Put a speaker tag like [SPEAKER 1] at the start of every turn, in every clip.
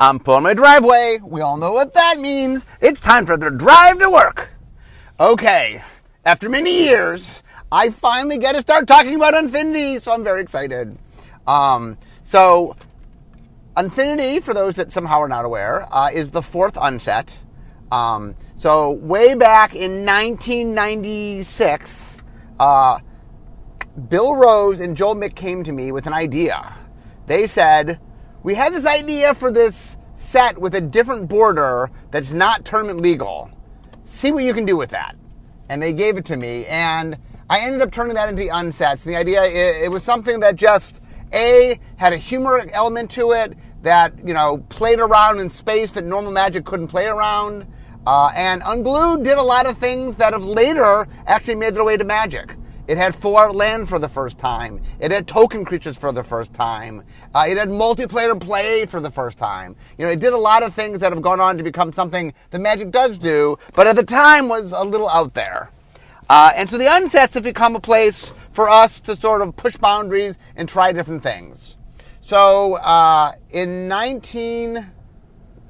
[SPEAKER 1] I'm pulling my driveway. We all know what that means. It's time for the drive to work. Okay, after many years, I finally get to start talking about Unfinity, so I'm very excited. Um, so, Unfinity, for those that somehow are not aware, uh, is the fourth unset. Um, so, way back in 1996, uh, Bill Rose and Joel Mick came to me with an idea. They said, We had this idea for this set with a different border that's not tournament legal. See what you can do with that. And they gave it to me, and I ended up turning that into the unsets. And The idea, it, it was something that just, A, had a humor element to it, that, you know, played around in space that normal magic couldn't play around. Uh, and Unglued did a lot of things that have later actually made their way to Magic. It had full art land for the first time. It had token creatures for the first time. Uh, it had multiplayer play for the first time. You know, it did a lot of things that have gone on to become something that Magic does do, but at the time was a little out there. Uh, and so the unsets have become a place for us to sort of push boundaries and try different things. So uh, in 19,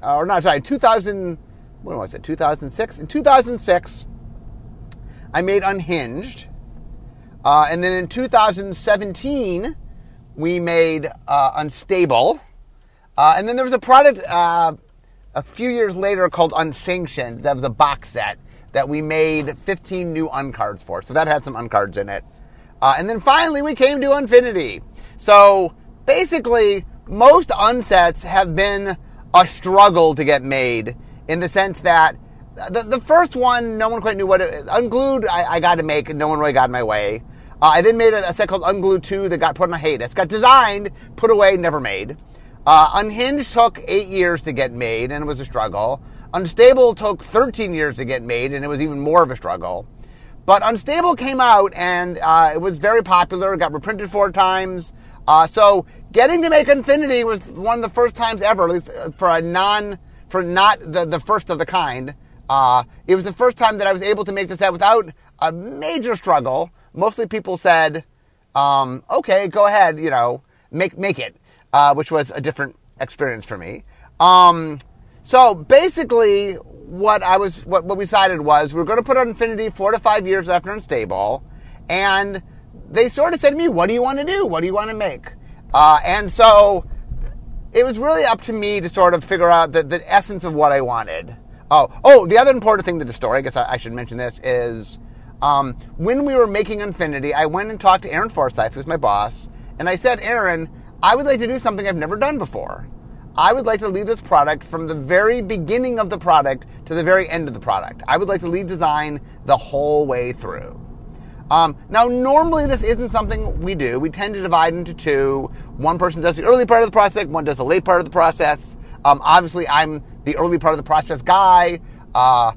[SPEAKER 1] uh, or not, sorry, 2000, when was it, 2006? In 2006, I made Unhinged. Uh, and then in 2017, we made uh, Unstable. Uh, and then there was a product uh, a few years later called Unsanctioned. That was a box set that we made 15 new uncards for. So that had some uncards in it. Uh, and then finally, we came to Unfinity. So basically, most unsets have been a struggle to get made in the sense that the, the first one, no one quite knew what it Unglued, I, I got to make, no one really got in my way. Uh, I then made a, a, set called Unglued 2 that got put on hiatus. Got designed, put away, never made. Uh, Unhinged took eight years to get made, and it was a struggle. Unstable took 13 years to get made, and it was even more of a struggle. But Unstable came out, and uh, it was very popular. It got reprinted four times. Uh, so getting to make Unfinity was one of the first times ever, at least uh, for a non, for not the, the first of the kind. Uh, it was the first time that I was able to make the set without a major struggle. Mostly people said, um, "Okay, go ahead, you know, make make it," uh, which was a different experience for me. Um, so basically, what I was what, what we decided was we are going to put on Unfinity four to five years after Unstable, and they sort of said to me, "What do you want to do? What do you want to make?" Uh, and so it was really up to me to sort of figure out the, the essence of what I wanted. Oh, oh, the other important thing to the story, I guess I, I should mention this, is um, when we were making Unfinity, I went and talked to Aaron Forsyth, who's my boss, and I said, Aaron, I would like to do something I've never done before. I would like to lead this product from the very beginning of the product to the very end of the product. I would like to lead design the whole way through. Um, now, normally this isn't something we do. We tend to divide into two. One person does the early part of the process, one does the late part of the process. Um, obviously, I'm the early part of the process guy. Uh,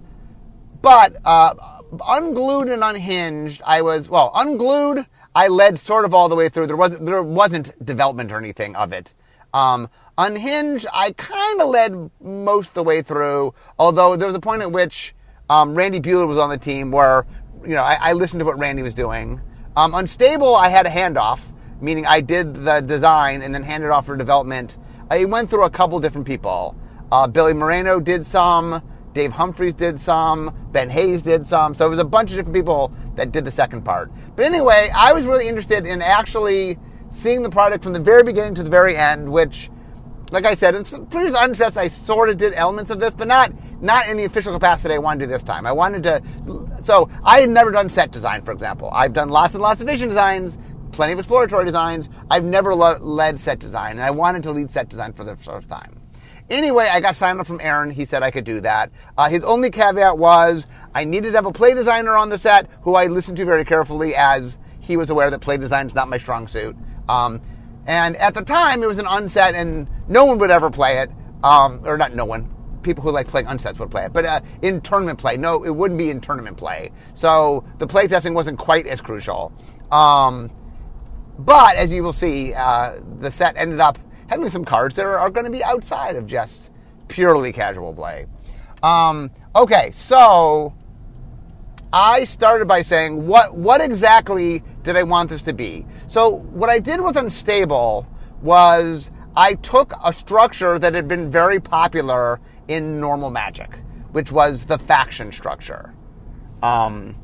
[SPEAKER 1] but uh, unglued and unhinged, I was well unglued. I led sort of all the way through. There wasn't there wasn't development or anything of it. Um, unhinged, I kind of led most of the way through. Although there was a point at which um, Randy Buehler was on the team where you know I, I listened to what Randy was doing. Um, unstable, I had a handoff, meaning I did the design and then handed off for development I went through a couple different people. Uh, Billy Moreno did some. Dave Humphreys did some. Ben Hayes did some. So it was a bunch of different people that did the second part. But anyway, I was really interested in actually seeing the product from the very beginning to the very end, which, like I said, in previous unsets, I sort of did elements of this, but not not in the official capacity I wanted to do this time. I wanted to. So I had never done set design, for example. I've done lots and lots of vision designs, plenty of exploratory designs. I've never led set design, and I wanted to lead set design for the first time. Anyway, I got signed up from Aaron. He said I could do that. Uh, his only caveat was I needed to have a play designer on the set who I listened to very carefully as he was aware that play design is not my strong suit. Um, and at the time, it was an unset, and no one would ever play it. Um, or not no one. People who like playing unsets would play it. But uh, in tournament play, no, it wouldn't be in tournament play. So the play testing wasn't quite as crucial. Um, but as you will see, uh, the set ended up having some cards that are, are going to be outside of just purely casual play. Um, okay, so I started by saying what what exactly did I want this to be? So what I did with Unstable was I took a structure that had been very popular in normal magic, which was the faction structure. Um,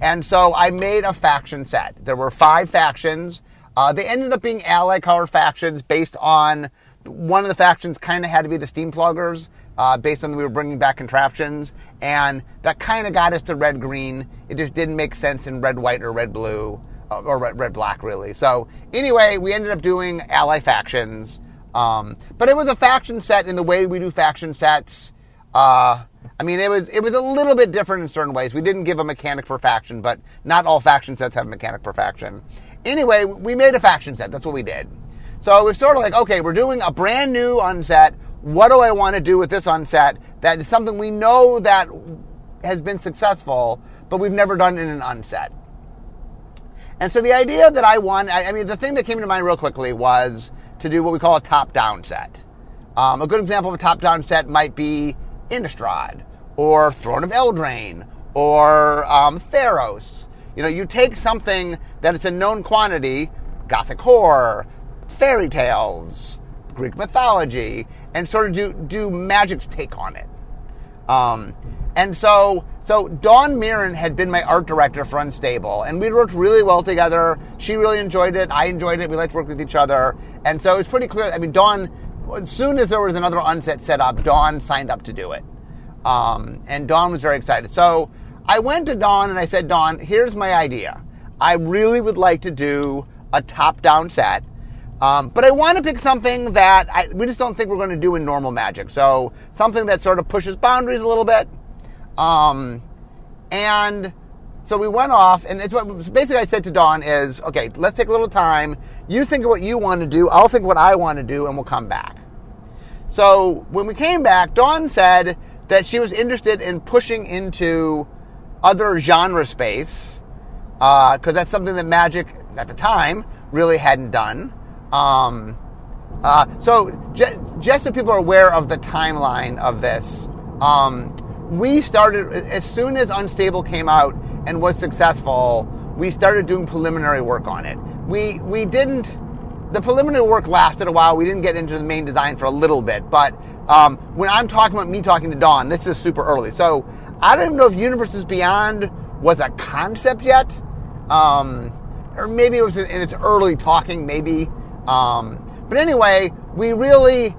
[SPEAKER 1] and so I made a faction set. There were five factions. Uh, they ended up being ally color factions based on one of the factions kind of had to be the Steamfloggers, uh, based on we were bringing back contraptions, and that kind of got us to red green. It just didn't make sense in red white or red blue uh, or red, red black really. So anyway, we ended up doing ally factions, um, but it was a faction set in the way we do faction sets. Uh, I mean, it was it was a little bit different in certain ways. We didn't give a mechanic per faction, but not all faction sets have a mechanic per faction. Anyway, we made a faction set. That's what we did. So it's sort of like, okay, we're doing a brand new unset. What do I want to do with this unset that is something we know that has been successful, but we've never done in an unset? And so the idea that I want, I mean, the thing that came to mind real quickly was to do what we call a top down set. Um, a good example of a top down set might be Innistrad, or Throne of Eldraine, or um, Theros. You know, you take something that it's a known quantity, Gothic horror, fairy tales, Greek mythology, and sort of do do magic's take on it. Um, and so, so Dawn Murin had been my art director for Unstable, and we worked really well together. She really enjoyed it. I enjoyed it. We liked to work with each other, and so it's pretty clear. I mean, Dawn, as soon as there was another unset set up, Dawn signed up to do it, um, and Dawn was very excited. So I went to Dawn and I said, Dawn, here's my idea. I really would like to do a top-down set um, but I want to pick something that I, we just don't think we're going to do in normal magic. So something that sort of pushes boundaries a little bit. Um, and so we went off, and it's what basically I said to Dawn is, okay, let's take a little time. You think of what you want to do. I'll think what I want to do, and we'll come back. So when we came back, Dawn said that she was interested in pushing into other genre space because uh, that's something that magic at the time really hadn't done. Um, uh, so j- just so people are aware of the timeline of this, um, we started as soon as Unstable came out and was successful. We started doing preliminary work on it. We we didn't. The preliminary work lasted a while. We didn't get into the main design for a little bit, but um, when I'm talking about me talking to Dawn, this is super early. So I don't even know if Universes Beyond was a concept yet, um, or maybe it was in its early talking. Maybe um, but anyway, we really,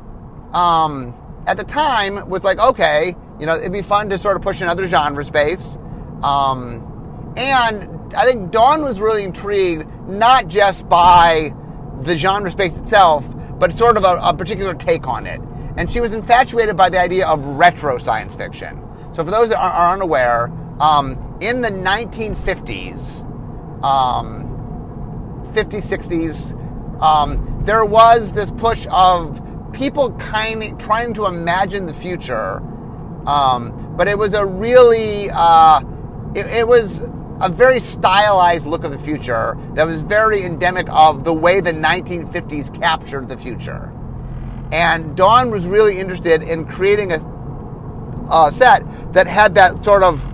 [SPEAKER 1] um, at the time, was like, okay, you know, it'd be fun to sort of push another genre space. Um, and I think Dawn was really intrigued, not just by the genre space itself, but sort of a, a particular take on it. And she was infatuated by the idea of retro science fiction. So, for those that are unaware, um, in the 1950s, um, 50s, 60s, um, there was this push of people kind of trying to imagine the future, um, but it was a really uh, it, it, was a very stylized look of the future that was very endemic of the way the 1950s captured the future. And Dawn was really interested in creating a, a set that had that sort of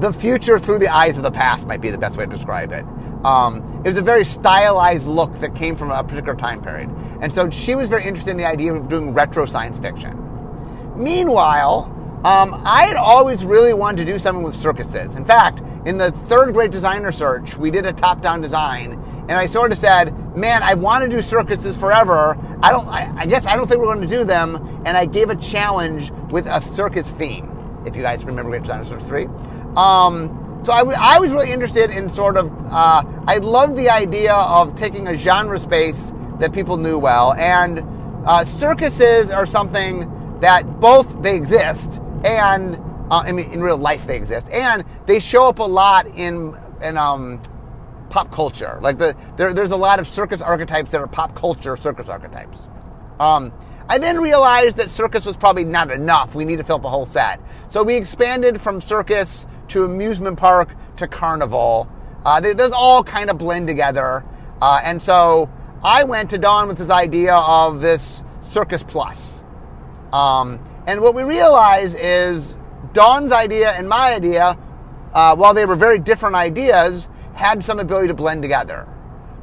[SPEAKER 1] the future through the eyes of the past might be the best way to describe it. Um, it was a very stylized look that came from a particular time period. And so she was very interested in the idea of doing retro science fiction. Meanwhile, um, I had always really wanted to do something with circuses. In fact, in the third grade designer search, we did a top down design, and I sort of said, Man, I want to do circuses forever. I don't, I, I guess I don't think we're going to do them. And I gave a challenge with a circus theme, if you guys remember Great Search 3. Um, so I, w- I was really interested in sort of, uh, I loved the idea of taking a genre space that people knew well. And uh, circuses are something that both they exist and, uh, I mean, in real life they exist, and they show up a lot in, in um, pop culture. Like the, there, there's a lot of circus archetypes that are pop culture circus archetypes. Um, I then realized that circus was probably not enough. We need to fill up a whole set. So we expanded from circus to amusement park to carnival. Uh, they, those all kind of blend together. Uh, and so I went to Dawn with this idea of this Circus Plus. Um, and what we realized is Dawn's idea and my idea, uh, while they were very different ideas, had some ability to blend together.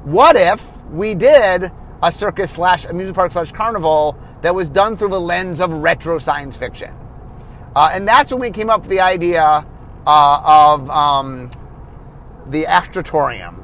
[SPEAKER 1] What if we did a circus slash amusement park slash carnival that was done through the lens of retro science fiction. Uh, and that's when we came up with the idea uh, of um, the Astrotorium.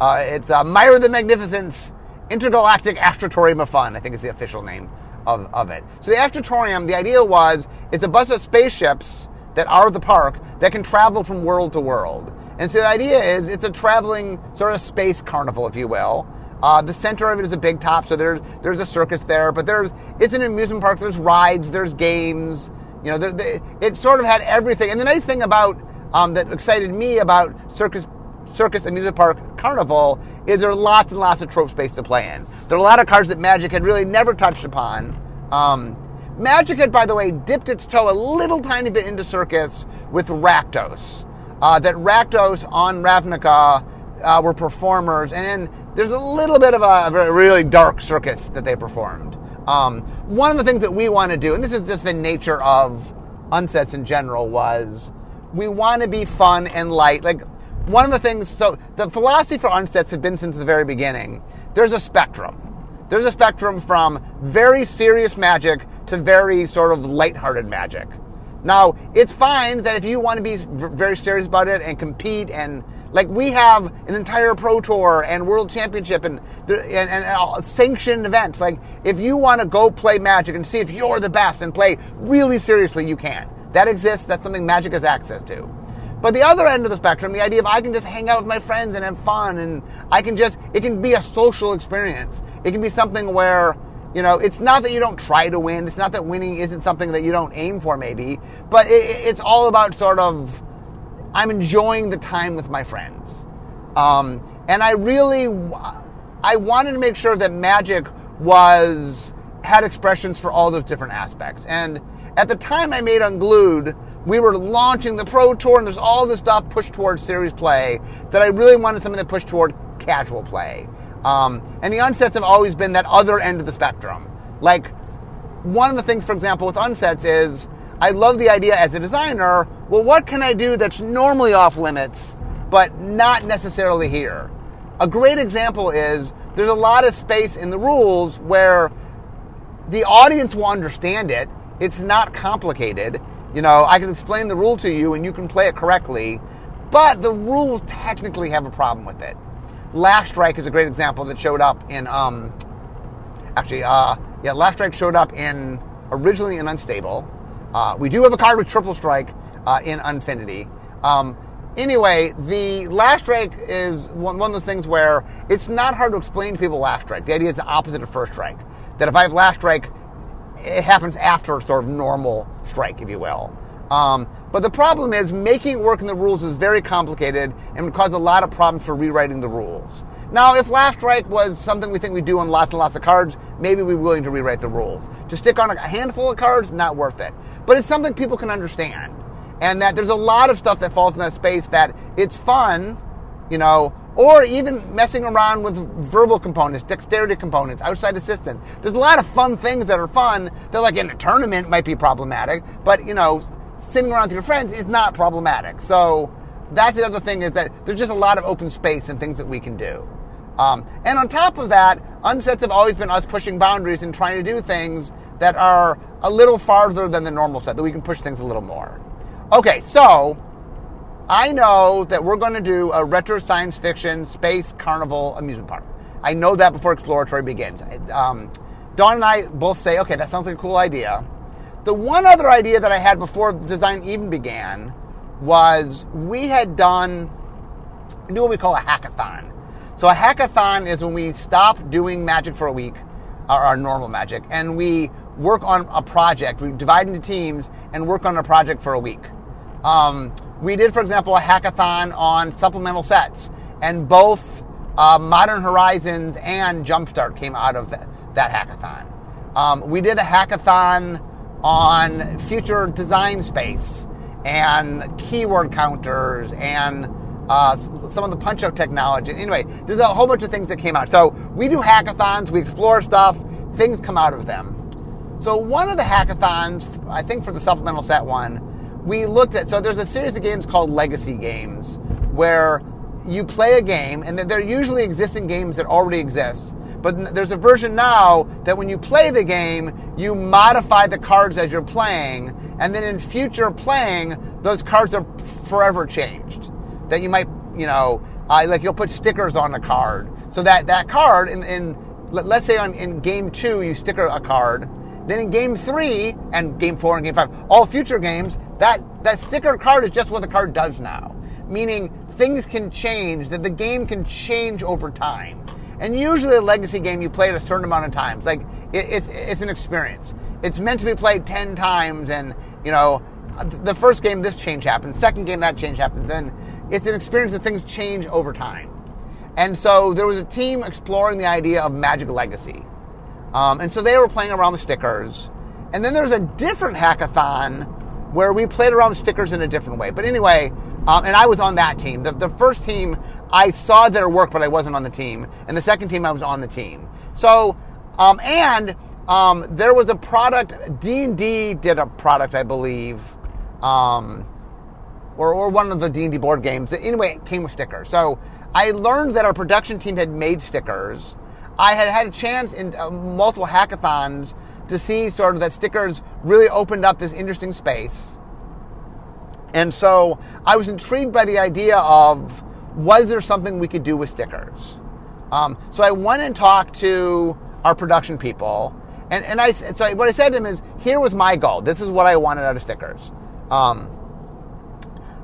[SPEAKER 1] Uh, it's uh, Myra the Magnificent's Intergalactic Astrotorium of Fun, I think is the official name of, of it. So the Astrotorium, the idea was it's a bunch of spaceships that are the park that can travel from world to world. And so the idea is it's a traveling sort of space carnival, if you will. Uh, the center of it is a big top, so there's there's a circus there, but there's it's an amusement park. There's rides, there's games. You know, the, it sort of had everything. And the nice thing about um, that excited me about circus circus amusement park carnival is there are lots and lots of trope space to play in. There are a lot of cards that Magic had really never touched upon. Um, Magic had, by the way, dipped its toe a little tiny bit into circus with Rakdos. Uh, that Rakdos on Ravnica uh, were performers, and there's a little bit of a, a really dark circus that they performed. Um, one of the things that we want to do, and this is just the nature of unsets in general, was we want to be fun and light. Like one of the things, so the philosophy for unsets have been since the very beginning. There's a spectrum. There's a spectrum from very serious magic to very sort of lighthearted magic. Now, it's fine that if you want to be very serious about it and compete and like we have an entire pro tour and world championship and and, and uh, sanctioned events. Like if you want to go play Magic and see if you're the best and play really seriously, you can. That exists. That's something Magic has access to. But the other end of the spectrum, the idea of I can just hang out with my friends and have fun, and I can just, it can be a social experience. It can be something where, you know, it's not that you don't try to win. It's not that winning isn't something that you don't aim for, maybe. But it, it's all about sort of I'm enjoying the time with my friends. Um, and I really, I wanted to make sure that magic was had expressions for all those different aspects. And at the time I made Unglued, we were launching the Pro Tour, and there's all this stuff pushed towards series play that I really wanted something that pushed toward casual play. Um, and the unsets have always been that other end of the spectrum. Like, one of the things, for example, with unsets is I love the idea as a designer well, what can I do that's normally off limits, but not necessarily here? A great example is there's a lot of space in the rules where the audience will understand it. It's not complicated. You know, I can explain the rule to you and you can play it correctly, but the rules technically have a problem with it. Last Strike is a great example that showed up in, um, actually, uh, yeah, Last Strike showed up in originally in Unstable. Uh, we do have a card with Triple Strike, uh, in Unfinity. Um, anyway, the last strike is one, one of those things where it's not hard to explain to people last strike. The idea is the opposite of first strike. That if I have last strike, it happens after sort of normal strike, if you will. Um, but the problem is making it work in the rules is very complicated and would cause a lot of problems for rewriting the rules. Now, if last strike was something we think we do on lots and lots of cards, maybe we're willing to rewrite the rules. To stick on a handful of cards, not worth it. But it's something people can understand and that there's a lot of stuff that falls in that space that it's fun, you know, or even messing around with verbal components, dexterity components, outside assistance. There's a lot of fun things that are fun that, like in a tournament, might be problematic, but you know, sitting around with your friends is not problematic. So that's the other thing is that there's just a lot of open space and things that we can do. Um, and on top of that, unsets have always been us pushing boundaries and trying to do things that are a little farther than the normal set, that we can push things a little more. Okay, so I know that we're going to do a retro science fiction space carnival amusement park. I know that before exploratory begins. Um, Dawn and I both say, okay, that sounds like a cool idea. The one other idea that I had before the design even began was we had done do what we call a hackathon. So a hackathon is when we stop doing magic for a week, our, our normal magic, and we work on a project. We divide into teams and work on a project for a week. Um, we did, for example, a hackathon on supplemental sets, and both uh, Modern Horizons and Jumpstart came out of that, that hackathon. Um, we did a hackathon on future design space and keyword counters and uh, some of the punch out technology. Anyway, there's a whole bunch of things that came out. So we do hackathons, we explore stuff, things come out of them. So one of the hackathons, I think for the supplemental set one, we looked at so there's a series of games called legacy games where you play a game and they're usually existing games that already exist But there's a version now that when you play the game, you modify the cards as you're playing, and then in future playing, those cards are forever changed. That you might, you know, uh, like you'll put stickers on a card, so that that card in, in let's say on in game two you sticker a card, then in game three and game four and game five, all future games, that that sticker card is just what the card does now, meaning things can change, that the game can change over time. And usually a legacy game you play it a certain amount of times. Like it, it's it's an experience. It's meant to be played ten times, and you know, the first game this change happens, second game that change happens, and it's an experience that things change over time. And so there was a team exploring the idea of Magic Legacy, um, and so they were playing around with stickers. And then there was a different hackathon where we played around with stickers in a different way. But anyway, um, and I was on that team. The, the first team, I saw their work, but I wasn't on the team. And the second team, I was on the team. So, um, and um, there was a product. D and D did a product, I believe, um, or, or one of the D and D board games. Anyway, it came with stickers. So I learned that our production team had made stickers. I had had a chance in uh, multiple hackathons to see sort of that stickers really opened up this interesting space. And so I was intrigued by the idea of was there something we could do with stickers? Um, so I went and talked to our production people, and, and I so what I said to them is, here was my goal. This is what I wanted out of stickers. Um,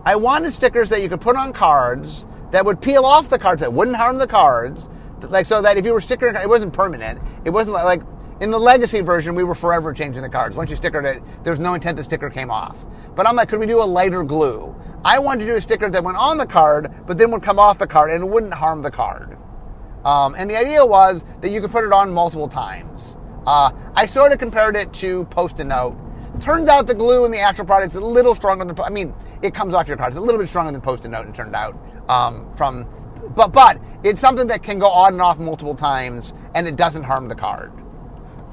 [SPEAKER 1] I wanted stickers that you could put on cards that would peel off the cards that wouldn't harm the cards, like so that if you were stickering, it wasn't permanent. It wasn't like in the legacy version, we were forever changing the cards. Once you stickered it, there was no intent the sticker came off. But I'm like, could we do a lighter glue? I wanted to do a sticker that went on the card, but then would come off the card and wouldn't harm the card. Um, and the idea was that you could put it on multiple times. Uh, I sort of compared it to post-it note. Turns out the glue in the actual product is a little stronger than. I mean, it comes off your card. It's a little bit stronger than post-it note. It turned out um, from, but but it's something that can go on and off multiple times, and it doesn't harm the card.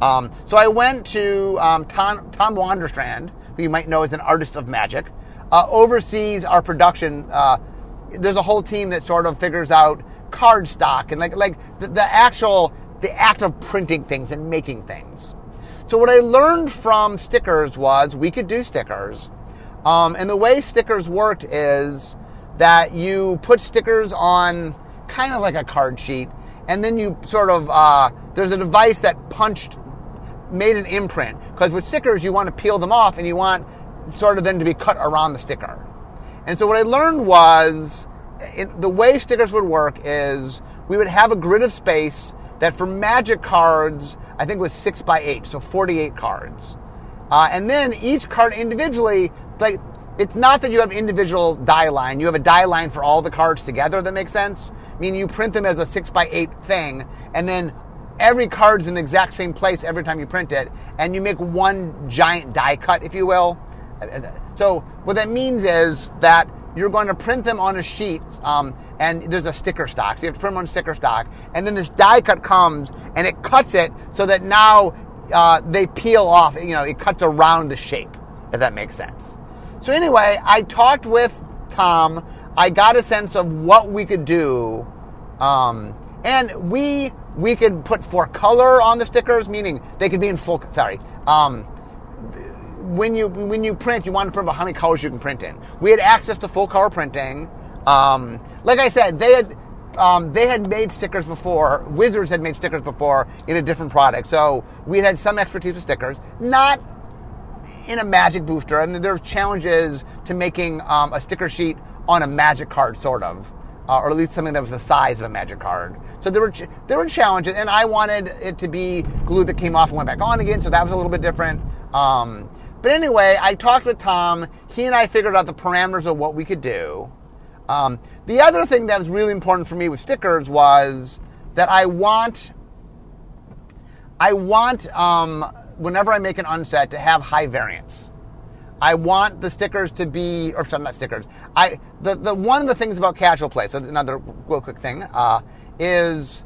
[SPEAKER 1] Um, so I went to um, Tom, Tom Wänerstrand, who you might know as an artist of magic, uh, oversees our production. Uh, there's a whole team that sort of figures out card stock and like like the, the actual the act of printing things and making things. So what I learned from stickers was we could do stickers, um, and the way stickers worked is that you put stickers on kind of like a card sheet, and then you sort of uh, there's a device that punched made an imprint because with stickers you want to peel them off and you want sort of then to be cut around the sticker. And so what I learned was the way stickers would work is we would have a grid of space that for magic cards I think was six by eight, so 48 cards. Uh, and then each card individually, like it's not that you have individual die line. You have a die line for all the cards together. That makes sense. I mean, you print them as a six by eight thing, and then every card's in the exact same place every time you print it, and you make one giant die cut, if you will. So what that means is that you're going to print them on a sheet, um, and there's a sticker stock. So you have to print them on sticker stock, and then this die cut comes and it cuts it so that now uh, they peel off. You know, it cuts around the shape, if that makes sense. So anyway, I talked with Tom. I got a sense of what we could do, um, and we we could put for color on the stickers, meaning they could be in full. Sorry. Um, when you when you print, you want to print how many colors you can print in. We had access to full color printing. Um, like I said, they had um, they had made stickers before. Wizards had made stickers before in a different product, so we had some expertise with stickers. Not in a magic booster, and there's challenges to making um, a sticker sheet on a magic card, sort of uh, or at least something that was the size of a magic card. So there were ch- there were challenges, and I wanted it to be glue that came off and went back on again. So that was a little bit different. Um, but anyway, I talked with Tom. He and I figured out the parameters of what we could do. Um, the other thing that was really important for me with stickers was that I want I want um, whenever I make an unset to have high variance. I want the stickers to be, or sorry, not stickers. I the, the one of the things about casual play. So another real quick thing uh, is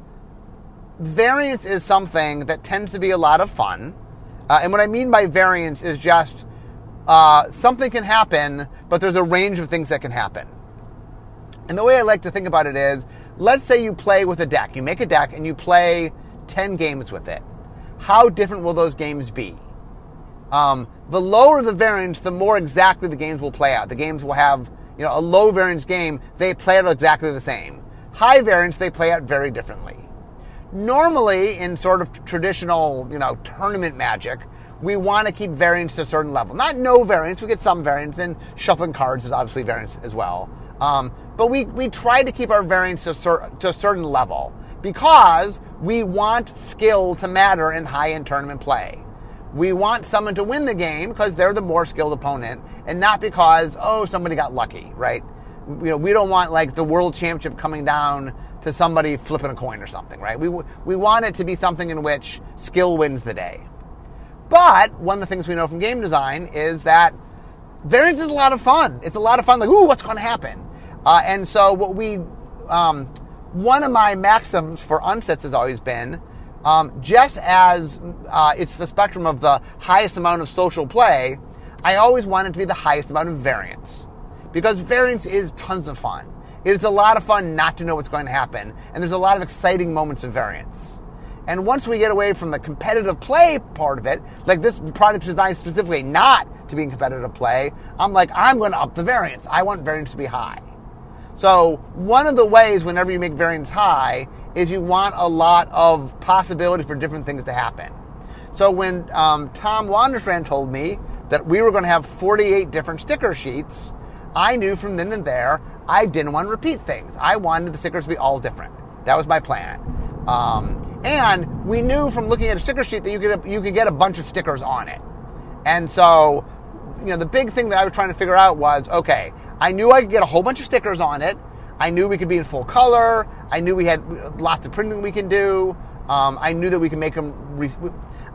[SPEAKER 1] variance is something that tends to be a lot of fun. Uh, and what I mean by variance is just uh, something can happen, but there's a range of things that can happen. And the way I like to think about it is, let's say you play with a deck. You make a deck and you play 10 games with it. How different will those games be? Um, the lower the variance, the more exactly the games will play out. The games will have, you know, a low variance game, they play out exactly the same. High variance, they play out very differently. Normally, in sort of traditional, you know, tournament magic, we want to keep variance to a certain level. Not no variance, we get some variance, and shuffling cards is obviously variance as well. Um, but we, we try to keep our variance to, cer- to a certain level because we want skill to matter in high end tournament play. We want someone to win the game because they're the more skilled opponent and not because, oh, somebody got lucky, right? You know, we don't want like the world championship coming down to somebody flipping a coin or something, right? We, we want it to be something in which skill wins the day. But one of the things we know from game design is that variance is a lot of fun. It's a lot of fun, like, ooh, what's going to happen? Uh, and so, what we, um, one of my maxims for unsets has always been um, just as uh, it's the spectrum of the highest amount of social play, I always want it to be the highest amount of variance. Because variance is tons of fun. It is a lot of fun not to know what's going to happen, and there's a lot of exciting moments of variance. And once we get away from the competitive play part of it, like this product designed specifically not to be in competitive play, I'm like, I'm going to up the variance. I want variance to be high. So one of the ways whenever you make variance high is you want a lot of possibility for different things to happen. So when um, Tom Wänerstrand told me that we were going to have 48 different sticker sheets, I knew from then and there I didn't want to repeat things. I wanted the stickers to be all different. That was my plan. Um, and we knew from looking at a sticker sheet that you could you could get a bunch of stickers on it. And so, you know, the big thing that I was trying to figure out was okay, I knew I could get a whole bunch of stickers on it. I knew we could be in full color. I knew we had lots of printing we can do. Um, I knew that we could make them, re-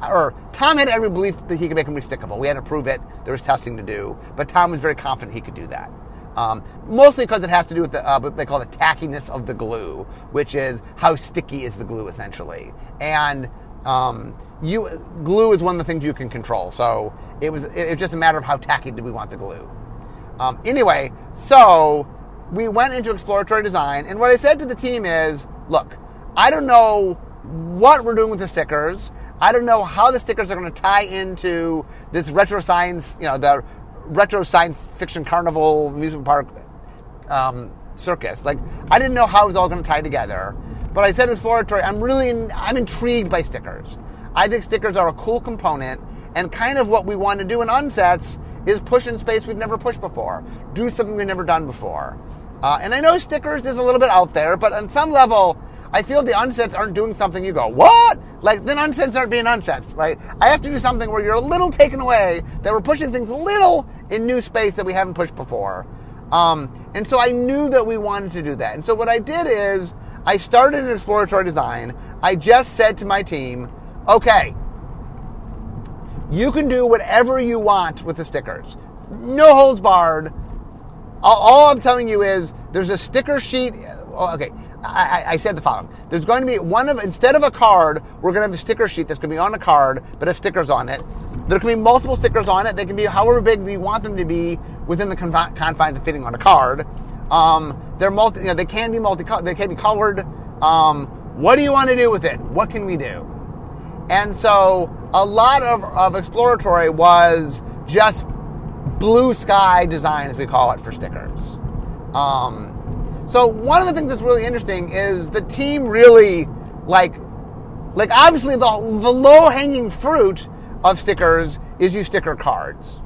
[SPEAKER 1] or Tom had every belief that he could make them restickable. We had to prove it. There was testing to do, but Tom was very confident he could do that. Um, mostly because it has to do with the, uh, what they call the tackiness of the glue, which is how sticky is the glue essentially. And um, you, glue is one of the things you can control. So it was, it, was just a matter of how tacky do we want the glue. Um, anyway, so we went into exploratory design, and what I said to the team is, look, I don't know what we're doing with the stickers. I don't know how the stickers are going to tie into this retro science, you know, the retro science fiction carnival amusement park um, circus. Like, I didn't know how it was all going to tie together. But I said exploratory, I'm really, in, I'm intrigued by stickers. I think stickers are a cool component, and kind of what we want to do in unsets is push in space we've never pushed before, do something we've never done before. Uh, and I know stickers is a little bit out there, but on some level, I feel the unsets aren't doing something you go, what? Like, then unsets aren't being unsets, right? I have to do something where you're a little taken away, that we're pushing things a little in new space that we haven't pushed before. Um, and so I knew that we wanted to do that. And so what I did is, I started an exploratory design. I just said to my team, okay, you can do whatever you want with the stickers. No holds barred. All, I'm telling you is there's a sticker sheet. Oh, okay, I, I, said the following. There's going to be one of instead of a card, we're going to have a sticker sheet that's going to be on a card, but have stickers on it. There can be multiple stickers on it. They can be however big you want them to be within the confines of fitting on a card. Um, they're multi. You know, they can be multi. They can be colored. Um, what do you want to do with it? What can we do? And so a lot of, of exploratory was just blue sky design, as we call it, for stickers. Um, so one of the things that's really interesting is the team really like, like obviously the, the low hanging fruit of stickers is you sticker cards.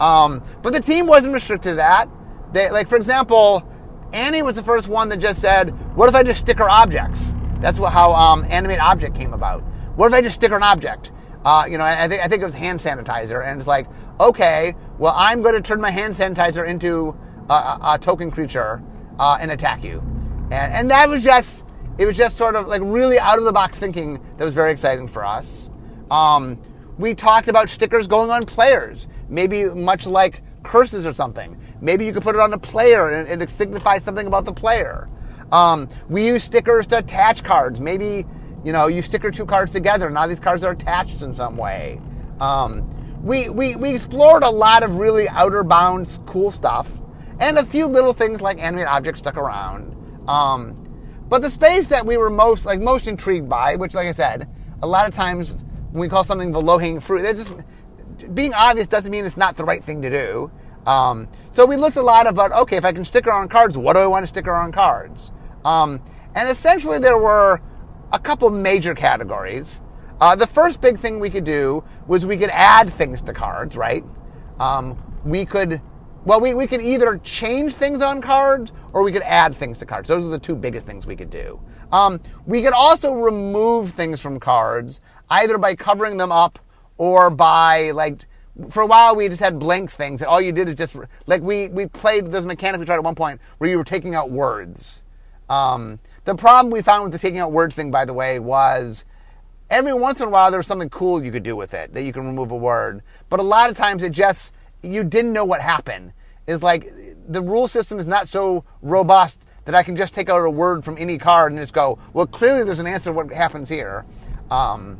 [SPEAKER 1] Um, but the team wasn't restricted to that. They, like for example, Annie was the first one that just said, "What if I just sticker objects?" That's what, how um, animate object came about. What if I just sticker an object? Uh, you know, I think I think it was hand sanitizer, and it's like, okay, well, I'm going to turn my hand sanitizer into a, a, a token creature uh, and attack you, and and that was just it was just sort of like really out of the box thinking that was very exciting for us. Um, we talked about stickers going on players, maybe much like curses or something. Maybe you could put it on a player and, it signifies something about the player. Um, we use stickers to attach cards. Maybe you know, you sticker two cards together. Now these cards are attached in some way. Um, we, we, we explored a lot of really outer bounds cool stuff and a few little things like animated objects stuck around. Um, but the space that we were most like most intrigued by, which, like I said, a lot of times when we call something the low hanging fruit, they're just being obvious doesn't mean it's not the right thing to do. Um, so we looked a lot about okay, if I can sticker on cards, what do I want to sticker on cards? Um, and essentially, there were a couple major categories. Uh, the first big thing we could do was we could add things to cards, right? Um, we could, well, we, we could either change things on cards or we could add things to cards. Those are the two biggest things we could do. Um, we could also remove things from cards either by covering them up or by like for a while we just had blank things and all you did is just like we we played those mechanics we tried at one point where you were taking out words um, the problem we found with the taking out words thing by the way was every once in a while there was something cool you could do with it that you can remove a word but a lot of times it just you didn't know what happened is like the rule system is not so robust that i can just take out a word from any card and just go well clearly there's an answer to what happens here um,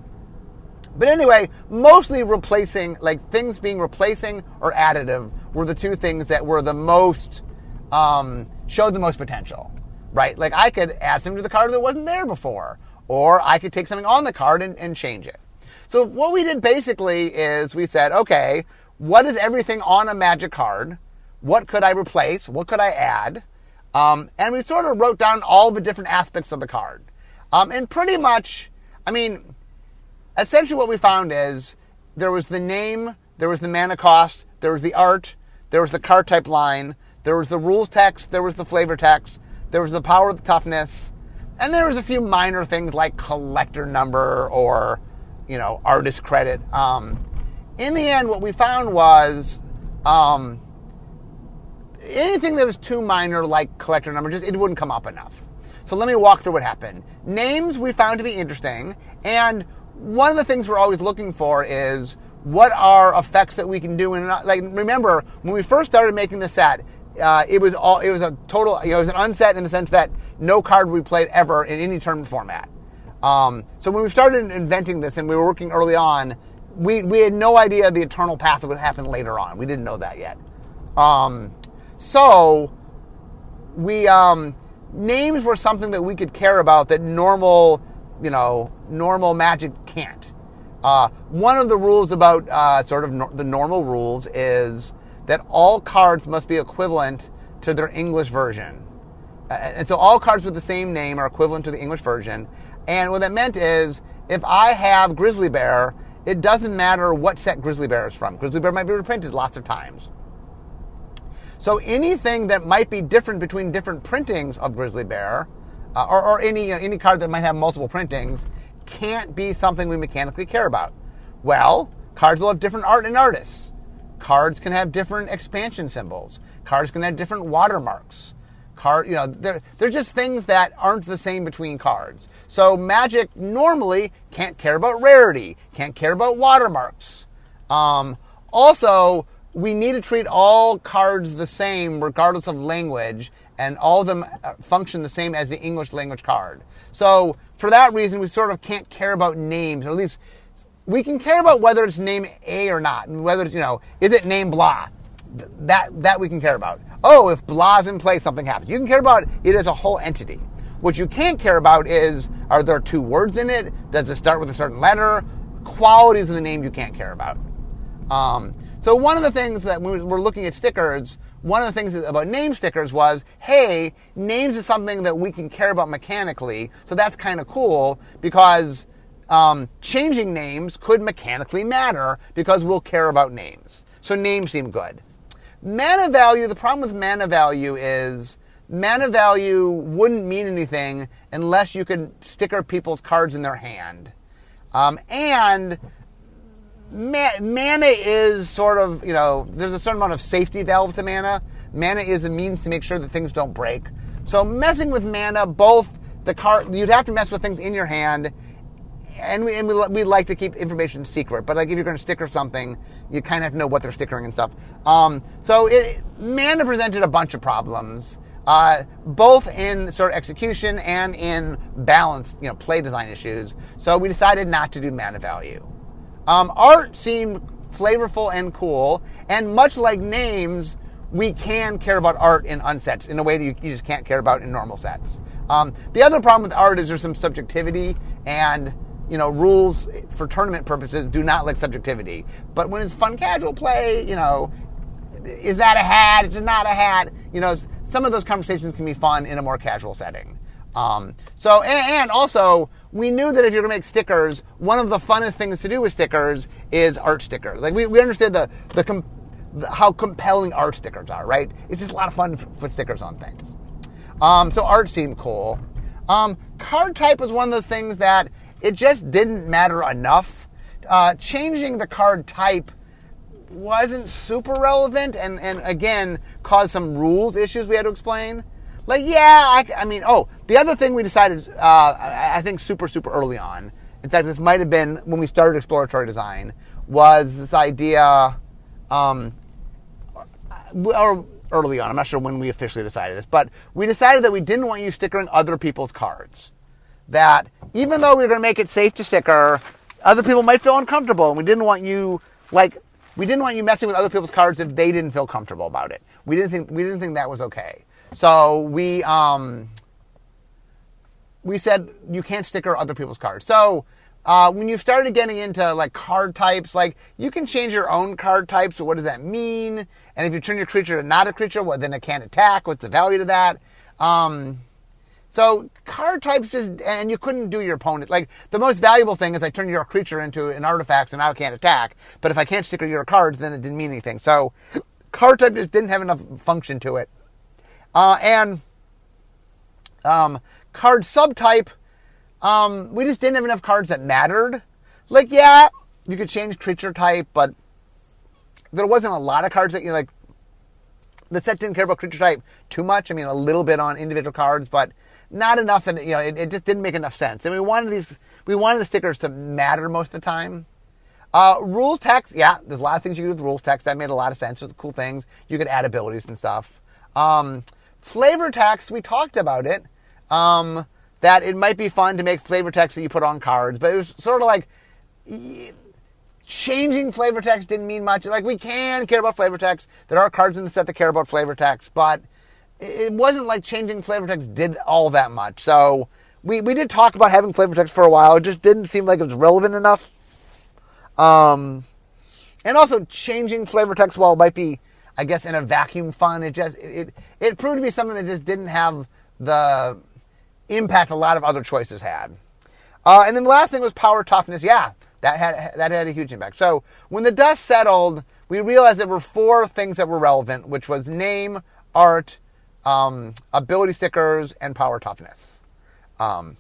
[SPEAKER 1] but anyway, mostly replacing, like things being replacing or additive were the two things that were the most, um, showed the most potential, right? Like I could add something to the card that wasn't there before, or I could take something on the card and, and change it. So what we did basically is we said, okay, what is everything on a magic card? What could I replace? What could I add? Um, and we sort of wrote down all the different aspects of the card. Um, and pretty much, I mean, essentially what we found is there was the name, there was the mana cost, there was the art, there was the card type line, there was the rules text, there was the flavor text, there was the power of the toughness, and there was a few minor things like collector number or, you know, artist credit. Um, in the end, what we found was um, anything that was too minor, like collector number, just it wouldn't come up enough. So let me walk through what happened. Names we found to be interesting, and one of the things we're always looking for is what are effects that we can do. And like, remember when we first started making the set, uh, it was all it was a total. You know, it was an unset in the sense that no card we played ever in any tournament format. Um, so when we started inventing this and we were working early on, we we had no idea the eternal path that would happen later on. We didn't know that yet. Um, so we um, names were something that we could care about that normal you know, normal magic can't. Uh, one of the rules about uh, sort of no- the normal rules is that all cards must be equivalent to their English version. Uh, and so all cards with the same name are equivalent to the English version. And what that meant is if I have Grizzly Bear, it doesn't matter what set Grizzly Bear is from. Grizzly Bear might be reprinted lots of times. So anything that might be different between different printings of Grizzly Bear uh, or, or, any you know, any card that might have multiple printings can't be something we mechanically care about. Well, cards will have different art and artists. Cards can have different expansion symbols. Cards can have different watermarks. Card, you know, they're, they're just things that aren't the same between cards. So Magic normally can't care about rarity, can't care about watermarks. Um, also, we need to treat all cards the same regardless of language and all of them uh, function the same as the English language card. So for that reason, we sort of can't care about names, or at least we can care about whether it's name A or not, and whether it's you know is it name blah. That that we can care about. Oh, if blah's in play, something happens. You can care about it as a whole entity. What you can't care about is are there two words in it? Does it start with a certain letter? Qualities of the name you can't care about. Um, so one of the things that we we're looking at stickers, one of the things about name stickers was, hey, names is something that we can care about mechanically. So that's kind of cool because um, changing names could mechanically matter because we'll care about names. So names seem good. Mana value, the problem with mana value is mana value wouldn't mean anything unless you could sticker people's cards in their hand. Um, and mana is sort of, you know, there's a certain amount of safety valve to mana. Mana is a means to make sure that things don't break. So messing with mana, both the card, you'd have to mess with things in your hand, and we, and we, like to keep information secret. But like if you're going to sticker something, you kind of have to know what they're stickering and stuff. Um, so it, mana presented a bunch of problems. Uh, both in sort of execution and in balance, you know, play design issues. So we decided not to do mana value. Um, art seemed flavorful and cool, and much like names, we can care about art in unsets in a way that you, you just can't care about in normal sets. Um, the other problem with art is there's some subjectivity and you know rules for tournament purposes do not like subjectivity. But when it's fun casual play, you know, is that a hat? Is it not a hat? You know, some of those conversations can be fun in a more casual setting. Um, so and, and also we knew that if you're going to make stickers, one of the funnest things to do with stickers is art stickers. Like we, we understood the the, com- the how compelling art stickers are, right? It's just a lot of fun to put stickers on things. Um, so art seemed cool. Um, card type was one of those things that it just didn't matter enough. Uh, changing the card type wasn't super relevant, and and again caused some rules issues we had to explain. Like, yeah, I, I mean, oh, the other thing we decided, uh, I think super, super early on, in fact, this might have been when we started exploratory design, was this idea, um, or early on, I'm not sure when we officially decided this, but we decided that we didn't want you stickering other people's cards. That even though we were going to make it safe to sticker, other people might feel uncomfortable, and we didn't want you, like, we didn't want you messing with other people's cards if they didn't feel comfortable about it. We didn't think we didn't think that was okay. So we um, we said you can't sticker other people's cards. So uh, when you started getting into like card types, like you can change your own card types. What does that mean? And if you turn your creature to not a creature, well, then it can't attack. What's the value to that? Um, so card types just, and you couldn't do your opponent. Like the most valuable thing is I turn your creature into an artifact, so now it can't attack. But if I can't sticker your cards, then it didn't mean anything. So card type just didn't have enough function to it. Uh, and um, card subtype, um, we just didn't have enough cards that mattered. Like, yeah, you could change creature type, but there wasn't a lot of cards that you like. The set didn't care about creature type too much. I mean, a little bit on individual cards, but not enough that you know it, it just didn't make enough sense. And we wanted these, we wanted the stickers to matter most of the time. Uh, rules text, yeah, there's a lot of things you can do with rules text. That made a lot of sense. There's cool things. You could add abilities and stuff. Um, Flavor text, we talked about it. Um, that it might be fun to make flavor text that you put on cards, but it was sort of like changing flavor text didn't mean much. Like we can care about flavor text. There are cards in the set that care about flavor text, but it wasn't like changing flavor text did all that much. So we, we did talk about having flavor text for a while. It just didn't seem like it was relevant enough. Um, and also changing flavor text while it might be I guess in a vacuum fun. It just it it proved to be something that just didn't have the impact a lot of other choices had. Uh, and then the last thing was power toughness. Yeah, that had that had a huge impact. So when the dust settled, we realized there were four things that were relevant, which was name, art, um, ability stickers, and power toughness. Um,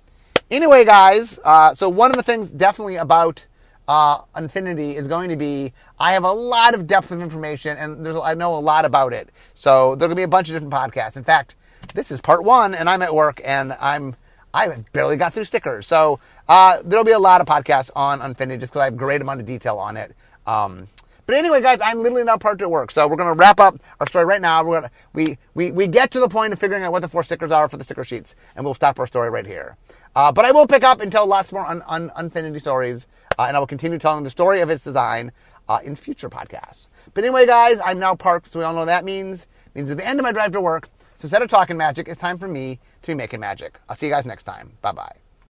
[SPEAKER 1] anyway, guys, uh, so one of the things definitely about uh, Unfinity is going to be I have a lot of depth of information and I know a lot about it. So there'll be a bunch of different podcasts. In fact, this is part one and I'm at work and I'm I barely got through stickers. So uh, there'll be a lot of podcasts on Unfinity just because I have a great amount of detail on it. Um, but anyway, guys, I'm literally now part at work. So we're going to wrap up our story right now. We're gonna, we, we, we get to the point of figuring out what the four stickers are for the sticker sheets, and we'll stop our story right here. Uh, but I will pick up and tell lots more un, un, Unfinity stories uh, and I will continue telling the story of its design uh, in future podcasts. But anyway, guys, I'm now parked, so we all know what that means. It means at the end of my drive to work. So instead of talking magic, it's time for me to be making magic. I'll see you guys next time. Bye bye.